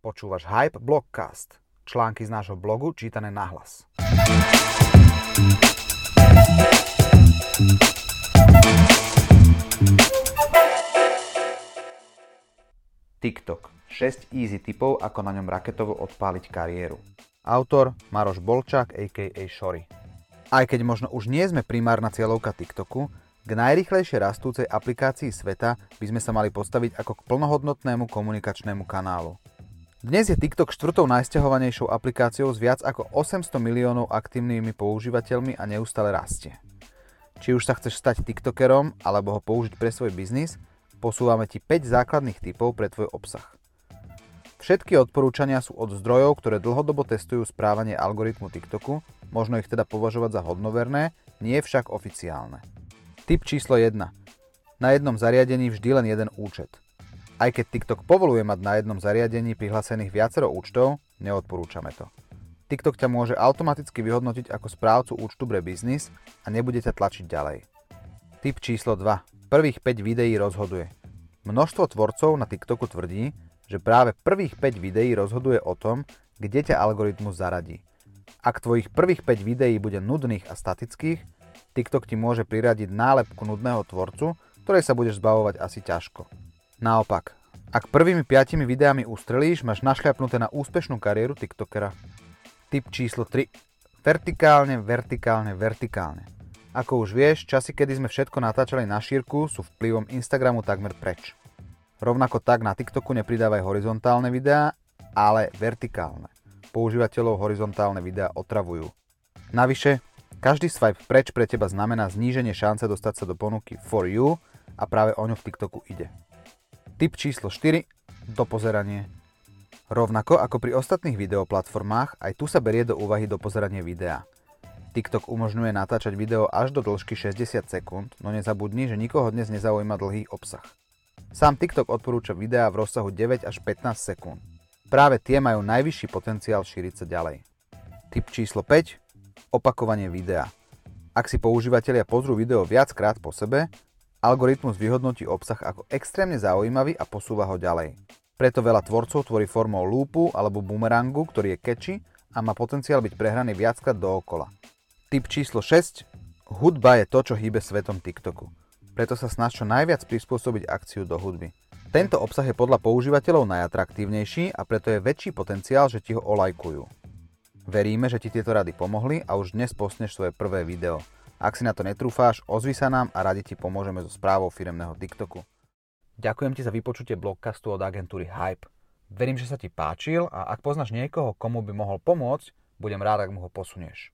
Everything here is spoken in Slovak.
Počúvaš Hype Blogcast. Články z nášho blogu čítané nahlas. TikTok. 6 easy tipov, ako na ňom raketovo odpáliť kariéru. Autor Maroš Bolčák, a.k.a. Šory. Aj keď možno už nie sme primárna cieľovka TikToku, k najrychlejšie rastúcej aplikácii sveta by sme sa mali postaviť ako k plnohodnotnému komunikačnému kanálu. Dnes je TikTok štvrtou najsťahovanejšou aplikáciou s viac ako 800 miliónov aktívnymi používateľmi a neustále rastie. Či už sa chceš stať TikTokerom alebo ho použiť pre svoj biznis, posúvame ti 5 základných typov pre tvoj obsah. Všetky odporúčania sú od zdrojov, ktoré dlhodobo testujú správanie algoritmu TikToku, možno ich teda považovať za hodnoverné, nie však oficiálne. Typ číslo 1. Na jednom zariadení vždy len jeden účet – aj keď TikTok povoluje mať na jednom zariadení prihlásených viacero účtov, neodporúčame to. TikTok ťa môže automaticky vyhodnotiť ako správcu účtu pre biznis a nebude ťa tlačiť ďalej. Typ číslo 2. Prvých 5 videí rozhoduje. Množstvo tvorcov na TikToku tvrdí, že práve prvých 5 videí rozhoduje o tom, kde ťa algoritmus zaradí. Ak tvojich prvých 5 videí bude nudných a statických, TikTok ti môže priradiť nálepku nudného tvorcu, ktorej sa budeš zbavovať asi ťažko. Naopak, ak prvými 5 videami ustrelíš, máš našľapnuté na úspešnú kariéru TikTokera. Tip číslo 3. Vertikálne, vertikálne, vertikálne. Ako už vieš, časy, kedy sme všetko natáčali na šírku, sú vplyvom Instagramu takmer preč. Rovnako tak na TikToku nepridávaj horizontálne videá, ale vertikálne. Používateľov horizontálne videá otravujú. Navyše, každý swipe preč pre teba znamená zníženie šance dostať sa do ponuky For You a práve o ňu v TikToku ide. Tip číslo 4. Dopozeranie. Rovnako ako pri ostatných videoplatformách, aj tu sa berie do úvahy dopozeranie videa. TikTok umožňuje natáčať video až do dĺžky 60 sekúnd, no nezabudni, že nikoho dnes nezaujíma dlhý obsah. Sám TikTok odporúča videá v rozsahu 9 až 15 sekúnd. Práve tie majú najvyšší potenciál šíriť sa ďalej. Tip číslo 5. Opakovanie videa. Ak si používateľia pozrú video viackrát po sebe, Algoritmus vyhodnotí obsah ako extrémne zaujímavý a posúva ho ďalej. Preto veľa tvorcov tvorí formou lúpu alebo bumerangu, ktorý je catchy a má potenciál byť prehraný viackrát dookola. Tip číslo 6. Hudba je to, čo hýbe svetom TikToku. Preto sa snaž čo najviac prispôsobiť akciu do hudby. Tento obsah je podľa používateľov najatraktívnejší a preto je väčší potenciál, že ti ho olajkujú. Veríme, že ti tieto rady pomohli a už dnes postneš svoje prvé video. Ak si na to netrúfáš, ozvi sa nám a radi ti pomôžeme so správou firemného TikToku. Ďakujem ti za vypočutie blogcastu od agentúry Hype. Verím, že sa ti páčil a ak poznáš niekoho, komu by mohol pomôcť, budem rád, ak mu ho posunieš.